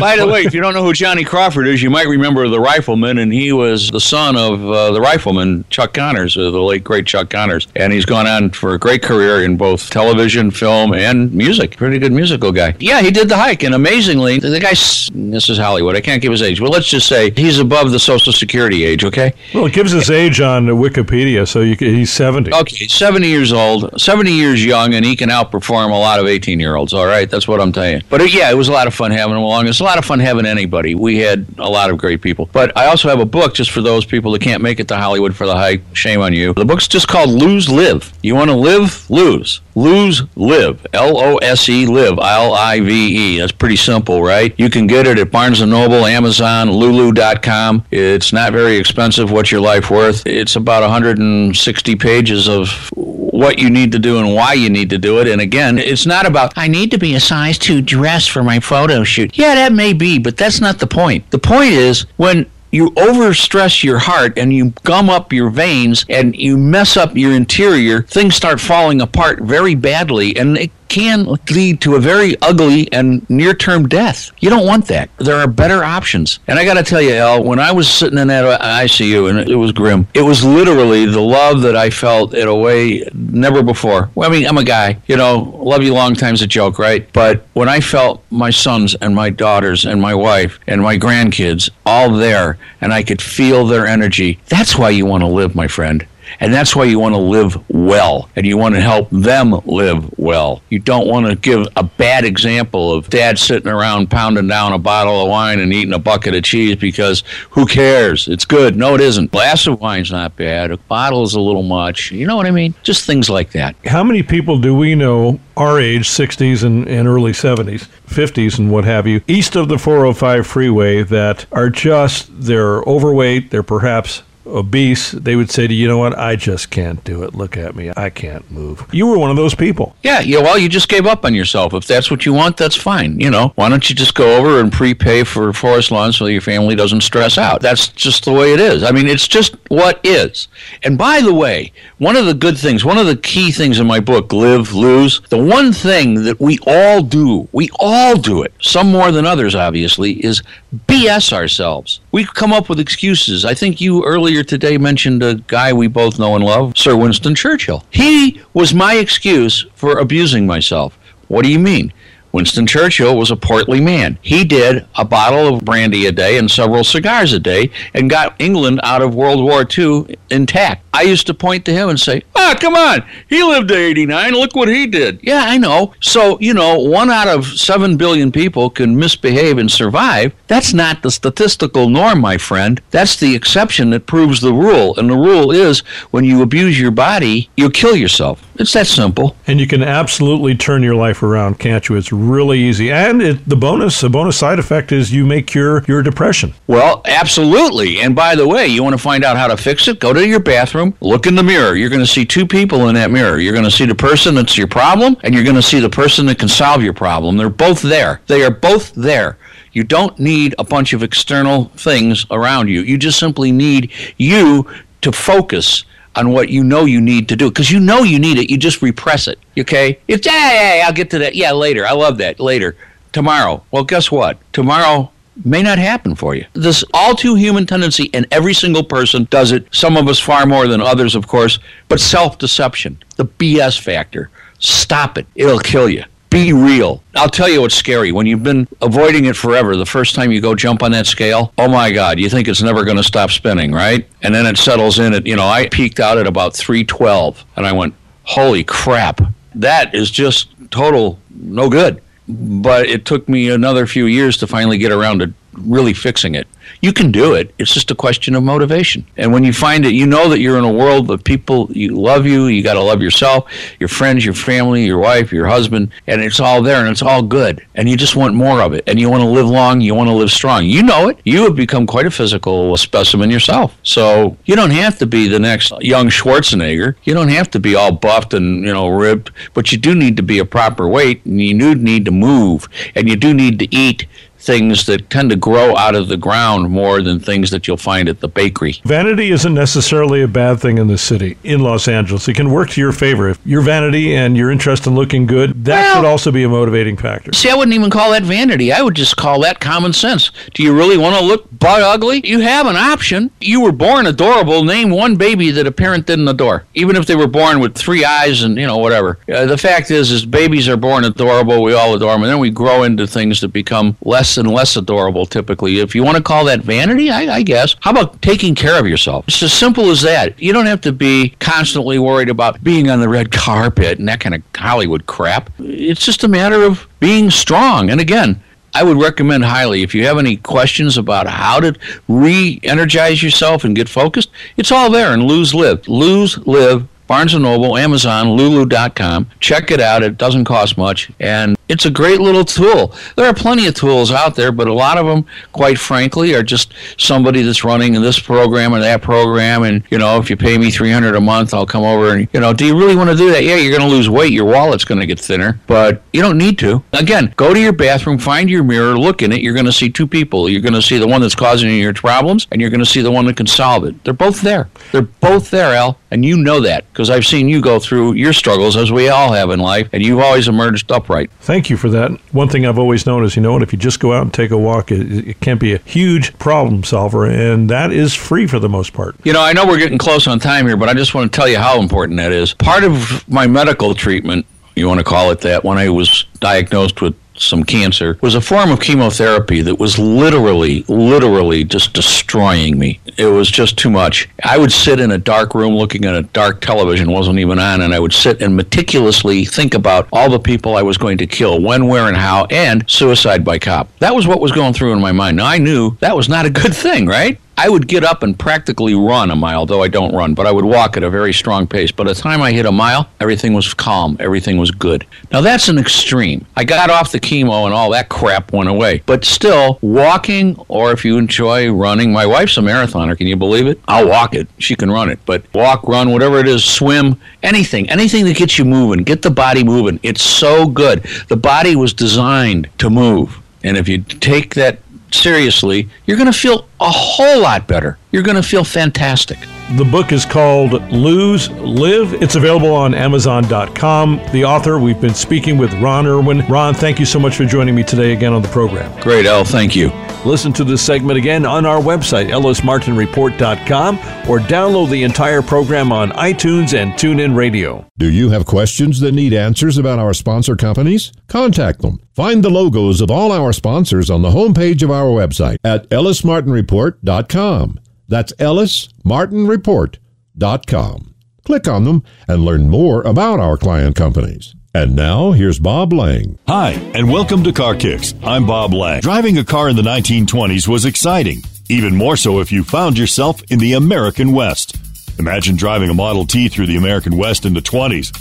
by the way, if you don't know who Johnny Crawford is, you might remember the rifleman, and he was the son of uh, the rifleman, Chuck Connors, uh, the late, great Chuck Connors. And he's gone on for a great career in both television, film, and music. Pretty good musical guy. Yeah, he did the hike, and amazingly, the guy, this is Hollywood, I can't give his age, but let's just say he's above the Social Security age, okay? Well, it gives his age on Wikipedia, so you, he's 70. Okay, 70 years old, 70 years young, and he can outperform a lot of 18 year olds, all right? That's what I'm telling you. But uh, yeah, it was a lot of fun having him along. It's a lot of fun having anybody. We had a lot of great people. But I also have a book just for those people that can't make it to Hollywood for the hike. Shame on you. The book's just called Lose Live. You want to live? Lose. Lose Live. L O S E Live. L I V E. That's pretty simple, right? You can get it at Barnes & Noble, Amazon, Lulu.com. It's not very expensive. What's your life worth? It's about 160 pages of what you need to do and why you need to do it. And again, it's not about, I need to be a size 2 dress for my photo shoot. Yeah, that may be, but that's not the point. The point is when you overstress your heart and you gum up your veins and you mess up your interior, things start falling apart very badly. And it can lead to a very ugly and near term death. You don't want that. There are better options. And I got to tell you, Al, when I was sitting in that ICU and it was grim, it was literally the love that I felt in a way never before. Well, I mean, I'm a guy, you know, love you long time's a joke, right? But when I felt my sons and my daughters and my wife and my grandkids all there and I could feel their energy, that's why you want to live, my friend. And that's why you want to live well and you want to help them live well. You don't want to give a bad example of dad sitting around pounding down a bottle of wine and eating a bucket of cheese because who cares? It's good. No, it isn't. glass of wine's not bad. A bottle's a little much. You know what I mean? Just things like that. How many people do we know our age, 60s and, and early 70s, 50s and what have you, east of the 405 freeway that are just, they're overweight, they're perhaps obese, they would say to you, you know what, I just can't do it. Look at me. I can't move. You were one of those people. Yeah, yeah, well, you just gave up on yourself. If that's what you want, that's fine. You know, why don't you just go over and prepay for forest lawn so your family doesn't stress out? That's just the way it is. I mean, it's just what is. And by the way, one of the good things, one of the key things in my book, Live, Lose, the one thing that we all do, we all do it, some more than others, obviously, is BS ourselves. We come up with excuses. I think you earlier today mentioned a guy we both know and love, Sir Winston Churchill. He was my excuse for abusing myself. What do you mean? Winston Churchill was a portly man. He did a bottle of brandy a day and several cigars a day and got England out of World War II intact. I used to point to him and say, Ah, come on, he lived to 89. Look what he did. Yeah, I know. So, you know, one out of 7 billion people can misbehave and survive. That's not the statistical norm, my friend. That's the exception that proves the rule. And the rule is when you abuse your body, you kill yourself. It's that simple. And you can absolutely turn your life around, can't you? It's really easy. And it, the bonus, the bonus side effect is you may cure your depression. Well, absolutely. And by the way, you want to find out how to fix it? Go to your bathroom, look in the mirror. You're going to see two people in that mirror. You're going to see the person that's your problem, and you're going to see the person that can solve your problem. They're both there. They are both there. You don't need a bunch of external things around you. You just simply need you to focus on what you know you need to do because you know you need it. You just repress it. Okay? It's yeah, yeah, I'll get to that. Yeah, later. I love that. Later. Tomorrow. Well, guess what? Tomorrow may not happen for you. This all too human tendency, and every single person does it. Some of us far more than others, of course, but self deception, the BS factor. Stop it. It'll kill you. Be real. I'll tell you what's scary. When you've been avoiding it forever, the first time you go jump on that scale, oh my God, you think it's never going to stop spinning, right? And then it settles in at, you know, I peaked out at about 312, and I went, holy crap, that is just total no good. But it took me another few years to finally get around to really fixing it. You can do it. It's just a question of motivation. And when you find it, you know that you're in a world of people you love you. You got to love yourself, your friends, your family, your wife, your husband, and it's all there and it's all good. And you just want more of it. And you want to live long. You want to live strong. You know it. You have become quite a physical specimen yourself. So you don't have to be the next young Schwarzenegger. You don't have to be all buffed and you know ribbed, but you do need to be a proper weight, and you do need to move, and you do need to eat things that tend to grow out of the ground more than things that you'll find at the bakery. Vanity isn't necessarily a bad thing in the city, in Los Angeles. It can work to your favor. If your vanity and your interest in looking good, that well, could also be a motivating factor. See, I wouldn't even call that vanity. I would just call that common sense. Do you really want to look butt ugly? You have an option. You were born adorable. Name one baby that a parent didn't adore, even if they were born with three eyes and, you know, whatever. Uh, the fact is, is babies are born adorable. We all adore them. And then we grow into things that become less and less adorable typically. If you want to call that vanity, I, I guess. How about taking care of yourself? It's as simple as that. You don't have to be constantly worried about being on the red carpet and that kind of Hollywood crap. It's just a matter of being strong. And again, I would recommend highly if you have any questions about how to re energize yourself and get focused, it's all there in Lose Live. Lose Live Barnes & Noble, Amazon, Lulu.com. Check it out. It doesn't cost much. And it's a great little tool. There are plenty of tools out there, but a lot of them, quite frankly, are just somebody that's running this program or that program. And, you know, if you pay me 300 a month, I'll come over and, you know, do you really want to do that? Yeah, you're going to lose weight. Your wallet's going to get thinner, but you don't need to. Again, go to your bathroom, find your mirror, look in it. You're going to see two people. You're going to see the one that's causing you your problems, and you're going to see the one that can solve it. They're both there. They're both there, Al. And you know that because I've seen you go through your struggles as we all have in life, and you've always emerged upright. Thank you for that. One thing I've always known is, you know what, if you just go out and take a walk, it, it can't be a huge problem solver, and that is free for the most part. You know, I know we're getting close on time here, but I just want to tell you how important that is. Part of my medical treatment, you want to call it that, when I was diagnosed with some cancer was a form of chemotherapy that was literally, literally just destroying me. It was just too much. I would sit in a dark room looking at a dark television, wasn't even on, and I would sit and meticulously think about all the people I was going to kill, when, where, and how, and suicide by cop. That was what was going through in my mind. Now, I knew that was not a good thing, right? I would get up and practically run a mile, though I don't run, but I would walk at a very strong pace. By the time I hit a mile, everything was calm, everything was good. Now that's an extreme. I got off the chemo and all that crap went away. But still, walking, or if you enjoy running, my wife's a marathoner, can you believe it? I'll walk it. She can run it. But walk, run, whatever it is, swim, anything, anything that gets you moving, get the body moving. It's so good. The body was designed to move. And if you take that seriously, you're going to feel a whole lot better. You're going to feel fantastic. The book is called Lose, Live. It's available on Amazon.com. The author, we've been speaking with Ron Irwin. Ron, thank you so much for joining me today again on the program. Great, Al. Thank you. Listen to this segment again on our website, ellismartinreport.com, or download the entire program on iTunes and TuneIn Radio. Do you have questions that need answers about our sponsor companies? Contact them. Find the logos of all our sponsors on the homepage of our website at ellismartinreport.com. That's ellismartinreport.com. Click on them and learn more about our client companies. And now, here's Bob Lange. Hi, and welcome to Karkix. I'm Bob Lange. Driving a car in the 1920s was exciting, even more so if you found yourself in the American West. Imagine driving a Model T through the American West in the 20s.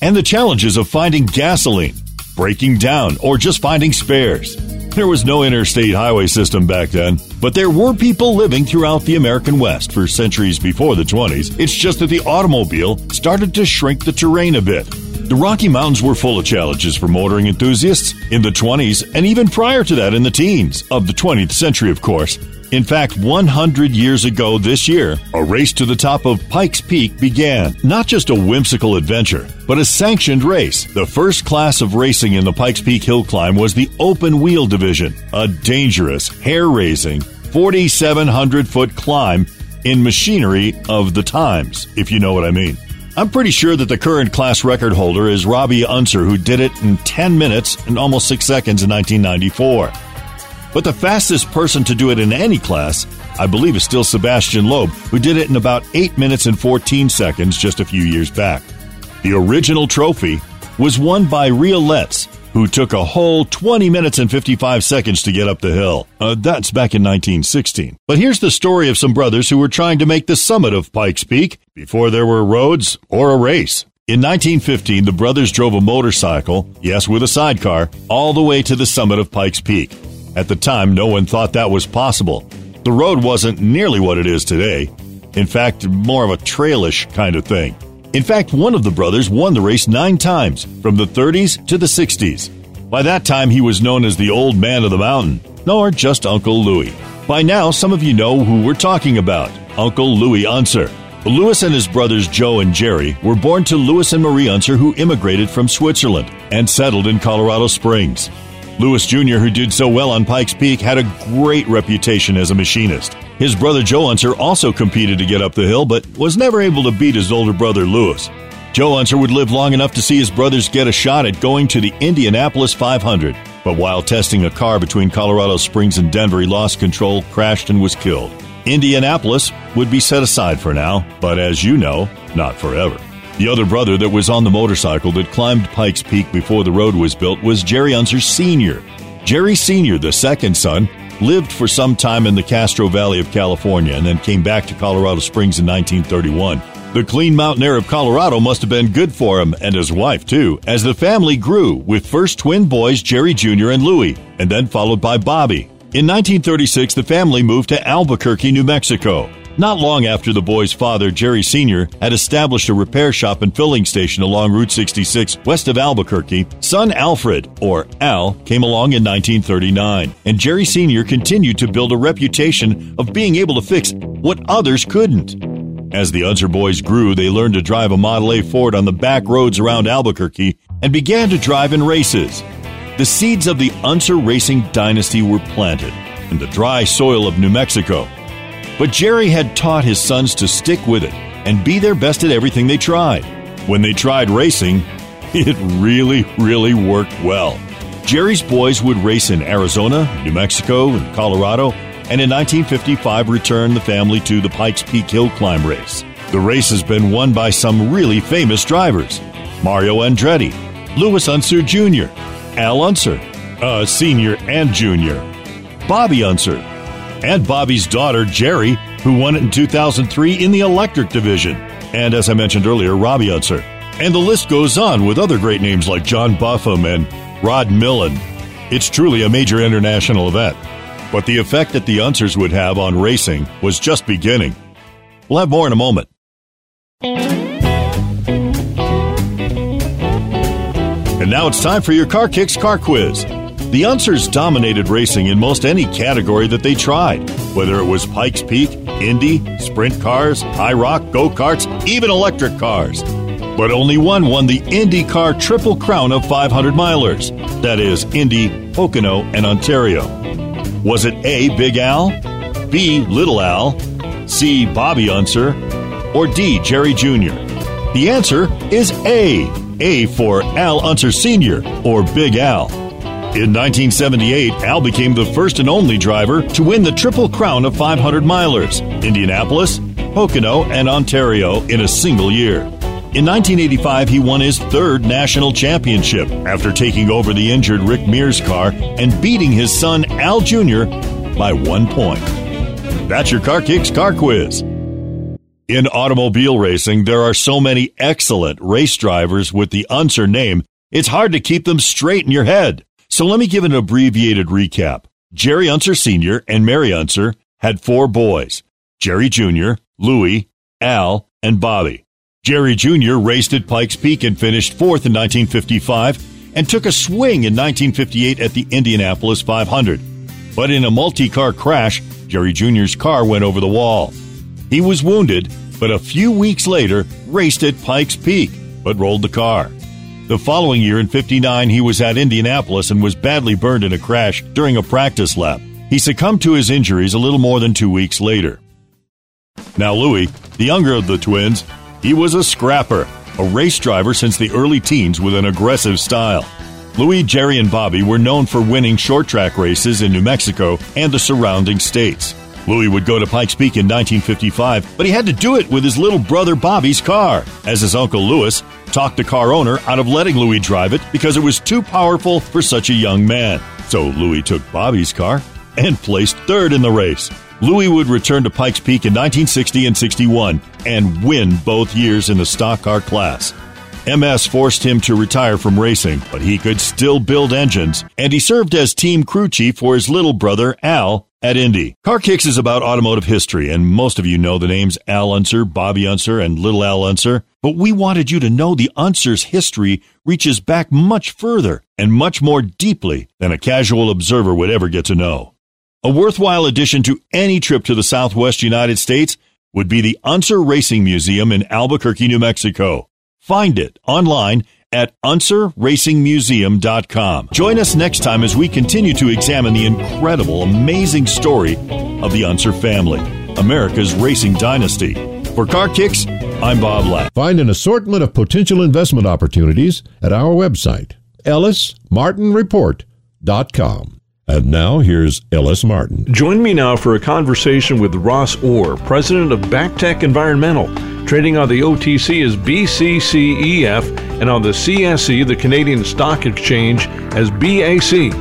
And the challenges of finding gasoline, breaking down, or just finding spares. There was no interstate highway system back then, but there were people living throughout the American West for centuries before the 20s. It's just that the automobile started to shrink the terrain a bit. The Rocky Mountains were full of challenges for motoring enthusiasts in the 20s and even prior to that in the teens of the 20th century, of course. In fact, 100 years ago this year, a race to the top of Pikes Peak began. Not just a whimsical adventure, but a sanctioned race. The first class of racing in the Pikes Peak hill climb was the open wheel division, a dangerous, hair raising, 4,700 foot climb in machinery of the times, if you know what I mean. I'm pretty sure that the current class record holder is Robby Unser, who did it in 10 minutes and almost 6 seconds in 1994. But the fastest person to do it in any class, I believe, is still Sebastian Loeb, who did it in about 8 minutes and 14 seconds just a few years back. The original trophy was won by Rea Lentz, who took a whole 20 minutes and 55 seconds to get up the hill. Uh, that's back in 1916. But here's the story of some brothers who were trying to make the summit of Pikes Peak before there were roads or a race. In 1915, the brothers drove a motorcycle, yes, with a sidecar, all the way to the summit of Pikes Peak. At the time, no one thought that was possible. The road wasn't nearly what it is today. In fact, more of a trailish kind of thing. In fact, one of the brothers won the race nine times, from the 30s to the 60s. By that time, he was known as the Old Man of the Mountain, or just Uncle Louis. By now, some of you know who we're talking about Uncle Louis Unser. Louis and his brothers Joe and Jerry were born to Louis and Marie Unser, who immigrated from Switzerland and settled in Colorado Springs. Louis Jr., who did so well on Pikes Peak, had a great reputation as a machinist. His brother Joe Unser also competed to get up the hill, but was never able to beat his older brother Louis. Joe Unser would live long enough to see his brothers get a shot at going to the Indianapolis 500. But while testing a car between Colorado Springs and Denver, he lost control, crashed, and was killed. Indianapolis would be set aside for now, but as you know, not forever. The other brother that was on the motorcycle that climbed Pikes Peak before the road was built was Jerry Unser Sr. Jerry Sr., the second son, lived for some time in the Castro Valley of California and then came back to Colorado Springs in 1931. The clean mountain air of Colorado must have been good for him and his wife, too, as the family grew with first twin boys Jerry Jr. and Louie, and then followed by Bobby. In 1936, the family moved to Albuquerque, New Mexico. Not long after the boy's father, Jerry Sr., had established a repair shop and filling station along Route 66 west of Albuquerque, son Alfred, or Al, came along in 1939, and Jerry Sr. continued to build a reputation of being able to fix what others couldn't. As the Unser boys grew, they learned to drive a Model A Ford on the back roads around Albuquerque and began to drive in races. The seeds of the Unser racing dynasty were planted in the dry soil of New Mexico but Jerry had taught his sons to stick with it and be their best at everything they tried. When they tried racing, *laughs* it really, really worked well. Jerry's boys would race in Arizona, New Mexico, and Colorado, and in 1955 returned the family to the Pikes Peak Hill Climb race. The race has been won by some really famous drivers Mario Andretti, Louis Unser Jr., Al Unser, uh, Sr. and Jr., Bobby Unser, and Bobby's daughter, Jeri, who won it in 2003 in the electric division, and as I mentioned earlier, Robby Unser. And the list goes on with other great names like John Buffum and Rod Millen. It's truly a major international event. But the effect that the Unsers would have on racing was just beginning. We'll have more in a moment. And now it's time for your Karkix Car Quiz. The Unsers dominated racing in most any category that they tried, whether it was Pikes Peak, Indy, sprint cars, IROC, go karts, even electric cars. But only one won the IndyCar Triple Crown of 500 milers that is, Indy, Pocono, and Ontario. Was it A. Big Al, B. Little Al, C. Bobby Unser, or D. Jerry Jr.? The answer is A. A for Al Unser Sr. or Big Al. In 1978, Al became the first and only driver to win the Triple Crown of 500 milers Indianapolis, Pocono, and Ontario in a single year. In 1985, he won his third national championship after taking over the injured Rick Mears car and beating his son Al Jr. by one point. That's your Karkix Car Quiz. In automobile racing, there are so many excellent race drivers with the Unser name, it's hard to keep them straight in your head. So let me give an abbreviated recap. Jerry Unser Sr. and Mary Unser had four boys Jerry Jr., Louis, Al, and Bobby. Jerry Jr. raced at Pikes Peak and finished fourth in 1955 and took a swing in 1958 at the Indianapolis 500. But in a multi car crash, Jerry Jr.'s car went over the wall. He was wounded, but a few weeks later raced at Pikes Peak, but rolled the car. The following year in 59, he was at Indianapolis and was badly burned in a crash during a practice lap. He succumbed to his injuries a little more than two weeks later. Now, Louis, the younger of the twins, he was a scrapper, a race driver since the early teens with an aggressive style. Louis, Jerry, and Bobby were known for winning short track races in New Mexico and the surrounding states. Louis would go to Pikes Peak in 1955, but he had to do it with his little brother Bobby's car, as his uncle Louis talked the car owner out of letting Louis drive it because it was too powerful for such a young man. So Louis took Bobby's car and placed third in the race. Louis would return to Pikes Peak in 1960 and 61 and win both years in the stock car class. MS forced him to retire from racing, but he could still build engines, and he served as team crew chief for his little brother Al at Indy. Karkix is about automotive history, and most of you know the names Al Unser, Bobby Unser, and Little Al Unser. But we wanted you to know the Unser's history reaches back much further and much more deeply than a casual observer would ever get to know. A worthwhile addition to any trip to the southwest United States would be the Unser Racing Museum in Albuquerque, New Mexico. Find it online at unserracingmuseum.com. Join us next time as we continue to examine the incredible, amazing story of the Unser family, America's racing dynasty. For Karkix, I'm Bob Lange. Find an assortment of potential investment opportunities at our website, ellismartinreport.com. And now here's Ellis Martin. Join me now for a conversation with Ross Orr, president of Bactech Environmental, trading on the OTC as BCCEF and on the CSE, the Canadian Stock Exchange, as BAC.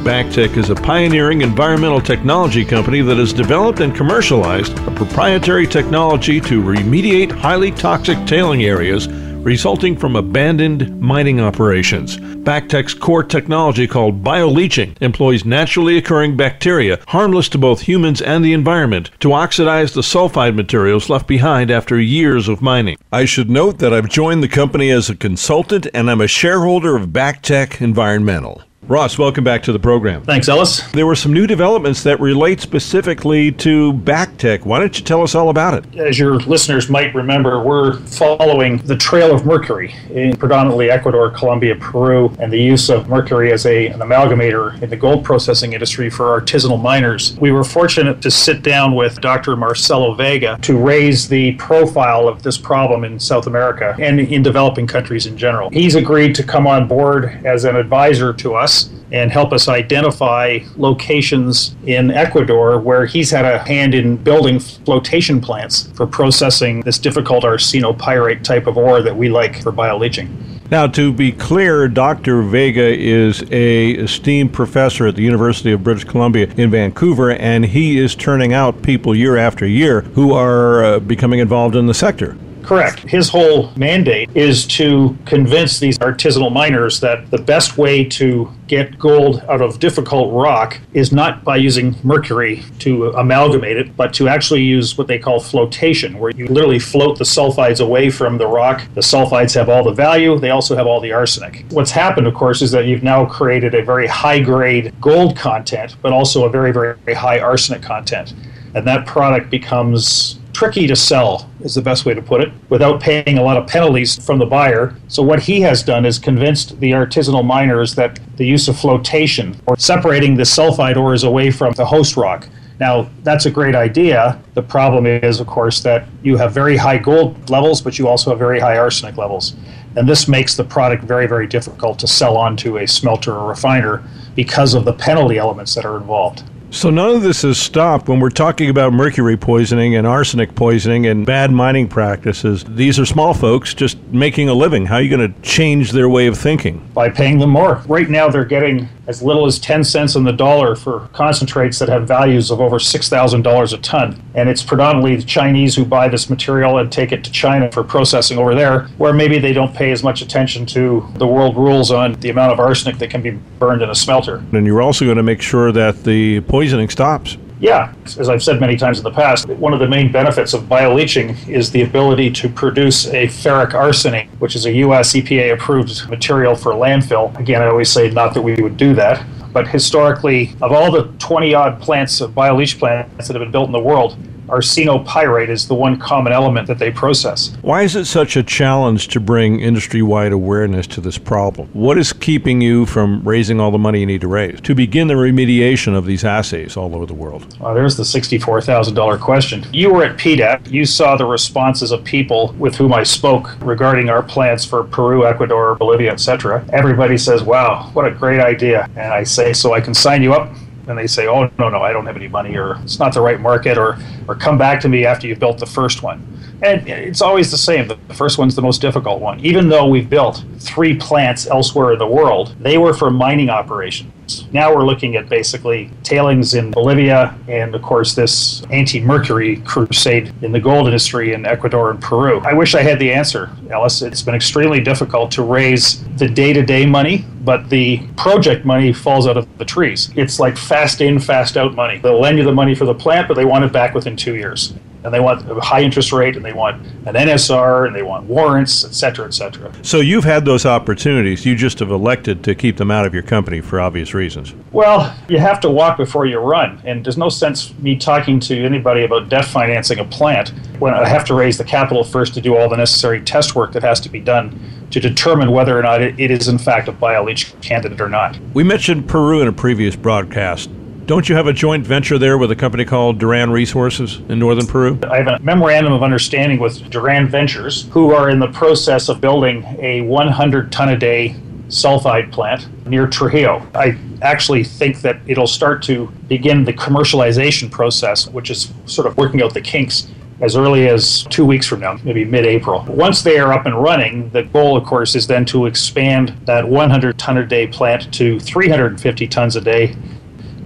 Bactech is a pioneering environmental technology company that has developed and commercialized a proprietary technology to remediate highly toxic tailing areas resulting from abandoned mining operations. Bactech's core technology called bioleaching employs naturally occurring bacteria harmless to both humans and the environment to oxidize the sulfide materials left behind after years of mining. I should note that I've joined the company as a consultant and I'm a shareholder of Bactech Environmental. Ross, welcome back to the program. Thanks, Ellis. There were some new developments that relate specifically to Bactech. Why don't you tell us all about it? As your listeners might remember, we're following the trail of mercury in predominantly Ecuador, Colombia, Peru, and the use of mercury as a, an amalgamator in the gold processing industry for artisanal miners. We were fortunate to sit down with Dr. Marcello Veiga to raise the profile of this problem in South America and in developing countries in general. He's agreed to come on board as an advisor to us and help us identify locations in Ecuador where he's had a hand in building flotation plants for processing this difficult arsenopyrite type of ore that we like for bioleaching. Now, to be clear, Dr. Veiga is a esteemed professor at the University of British Columbia in Vancouver, and he is turning out people year after year who are uh, becoming involved in the sector. Correct. His whole mandate is to convince these artisanal miners that the best way to get gold out of difficult rock is not by using mercury to amalgamate it, but to actually use what they call flotation, where you literally float the sulfides away from the rock. The sulfides have all the value, they also have all the arsenic. What's happened, of course, is that you've now created a very high grade gold content, but also a very, very high arsenic content. And that product becomes tricky to sell, is the best way to put it, without paying a lot of penalties from the buyer. So, what he has done is convinced the artisanal miners that the use of flotation or separating the sulfide ores away from the host rock. Now, that's a great idea. The problem is, of course, that you have very high gold levels, but you also have very high arsenic levels. And this makes the product very, very difficult to sell on to a smelter or refiner because of the penalty elements that are involved. So none of this has stopped when we're talking about mercury poisoning and arsenic poisoning and bad mining practices. These are small folks just making a living. How are you going to change their way of thinking? By paying them more. Right now they're getting as little as 10 cents on the dollar for concentrates that have values of over $6,000 a ton. And it's predominantly the Chinese who buy this material and take it to China for processing over there, where maybe they don't pay as much attention to the world rules on the amount of arsenic that can be burned in a smelter. And you're also going to make sure that the poisoning stops. Yeah, as I've said many times in the past, one of the main benefits of bioleaching is the ability to produce a ferric arsenate, which is a US EPA approved material for landfill. Again, I always say not that we would do that, but historically, of all the 20 odd plants of bioleach plants that have been built in the world, arsenopyrite is the one common element that they process. Why is it such a challenge to bring industry wide awareness to this problem? What is keeping you from raising all the money you need to raise to begin the remediation of these assays all over the world? Well, there's the $64,000 question. You were at PDAC. You saw the responses of people with whom I spoke regarding our plans for Peru, Ecuador, Bolivia, etc. Everybody says, wow, what a great idea. And I say, so I can sign you up? And they say, "Oh no, no, I don't have any money," or "It's not the right market," or "or come back to me after you've built the first one." And it's always the same. The first one's the most difficult one. Even though we've built three plants elsewhere in the world, they were for mining operations. Now we're looking at basically tailings in Bolivia and, of course, this anti mercury crusade in the gold industry in Ecuador and Peru. I wish I had the answer, Ellis. It's been extremely difficult to raise the day to day money, but the project money falls out of the trees. It's like fast in, fast out money. They'll lend you the money for the plant, but they want it back within two years and they want a high interest rate and they want an NSR and they want warrants, et cetera, et cetera. So you've had those opportunities. You just have elected to keep them out of your company for obvious reasons. Well, you have to walk before you run. And there's no sense me talking to anybody about debt financing a plant when I have to raise the capital first to do all the necessary test work that has to be done to determine whether or not it is in fact a bioleach candidate or not. We mentioned Peru in a previous broadcast. Don't you have a joint venture there with a company called Duran Resources in northern Peru? I have a memorandum of understanding with Duran Ventures, who are in the process of building a 100 ton a day sulfide plant near Trujillo. I actually think that it'll start to begin the commercialization process, which is sort of working out the kinks as early as two weeks from now, maybe mid April. Once they are up and running, the goal, of course, is then to expand that 100 ton a day plant to 350 tons a day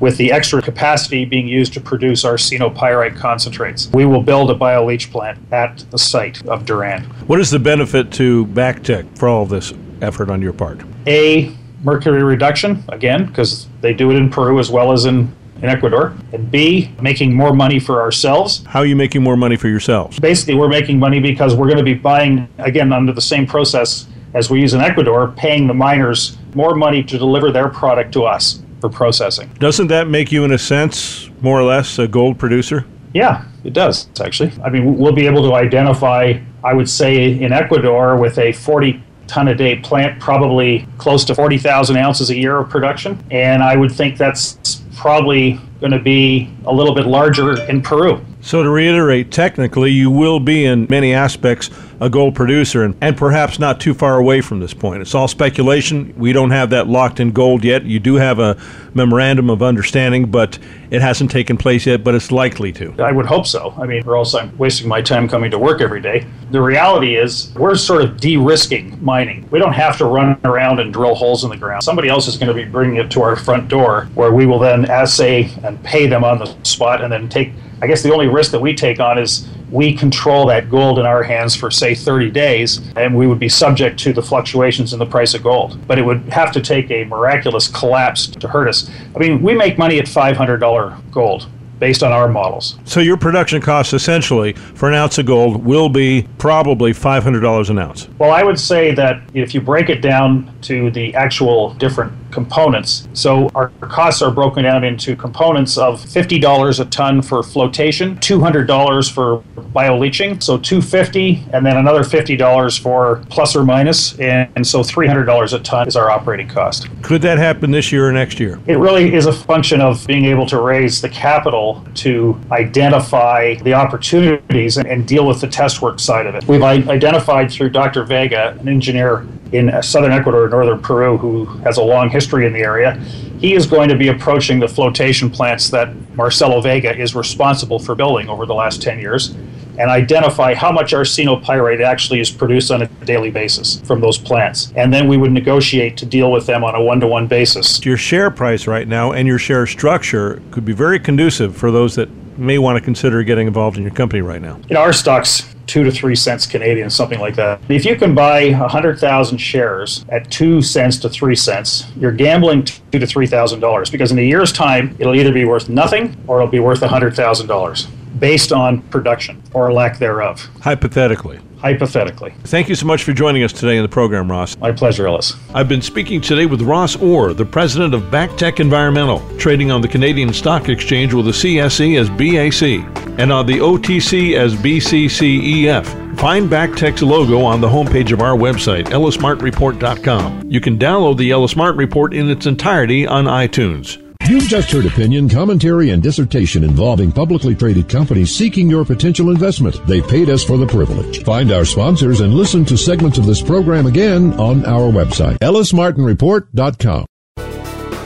with the extra capacity being used to produce arsenopyrite concentrates. We will build a bioleach plant at the site of Duran. What is the benefit to Bactech for all this effort on your part? A, mercury reduction, again, because they do it in Peru as well as in in Ecuador, and B, making more money for ourselves. How are you making more money for yourselves? Basically, we're making money because we're going to be buying, again, under the same process as we use in Ecuador, paying the miners more money to deliver their product to us for processing. Doesn't that make you, in a sense, more or less a gold producer? Yeah, it does, actually. I mean, we'll be able to identify, I would say, in Ecuador with a 40 ton a day plant, probably close to 40,000 ounces a year of production. And I would think that's probably going to be a little bit larger in Peru. So, to reiterate, technically, you will be in many aspects a gold producer and, and perhaps not too far away from this point. It's all speculation. We don't have that locked in gold yet. You do have a memorandum of understanding, but it hasn't taken place yet, but it's likely to. I would hope so. I mean, or else I'm wasting my time coming to work every day. The reality is, we're sort of de risking mining. We don't have to run around and drill holes in the ground. Somebody else is going to be bringing it to our front door where we will then assay and pay them on the spot and then take I guess the only risk that we take on is we control that gold in our hands for, say, 30 days, and we would be subject to the fluctuations in the price of gold. But it would have to take a miraculous collapse to hurt us. I mean, we make money at $500 gold based on our models. So your production cost essentially for an ounce of gold will be probably $500 an ounce. Well, I would say that if you break it down to the actual different components. So our costs are broken down into components of $50 a ton for flotation, $200 for bioleaching, so 250 and then another $50 for plus or minus and, and so $300 a ton is our operating cost. Could that happen this year or next year? It really is a function of being able to raise the capital to identify the opportunities and, and deal with the test work side of it. We've identified through Dr. Veiga, an engineer in southern Ecuador, or northern Peru, who has a long history in the area. He is going to be approaching the flotation plants that Marcello Veiga is responsible for building over the last 10 years and identify how much arsenopyrite actually is produced on a daily basis from those plants. And then we would negotiate to deal with them on a one to one basis. Your share price right now and your share structure could be very conducive for those that may want to consider getting involved in your company right now. In our stocks, two to three cents Canadian, something like that. If you can buy 100,000 shares at two cents to three cents, you're gambling two to three thousand dollars because in a year's time, it'll either be worth nothing or it'll be worth a $100,000 based on production or lack thereof. Hypothetically. Hypothetically. Thank you so much for joining us today in the program, Ross. My pleasure, Ellis. I've been speaking today with Ross Orr, the president of Bactech Environmental, trading on the Canadian Stock Exchange with the CSE as BAC and on the OTC as BCCEF. Find Bactech's logo on the homepage of our website, ellismartreport.com. You can download the Ellis Martin Report in its entirety on iTunes. You've just heard opinion, commentary, and dissertation involving publicly traded companies seeking your potential investment. They paid us for the privilege. Find our sponsors and listen to segments of this program again on our website, ellismartinreport.com.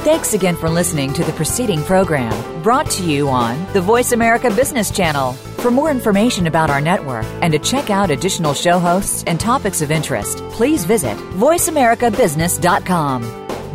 Thanks again for listening to the preceding program brought to you on the Voice America Business Channel. For more information about our network and to check out additional show hosts and topics of interest, please visit voiceamericabusiness.com.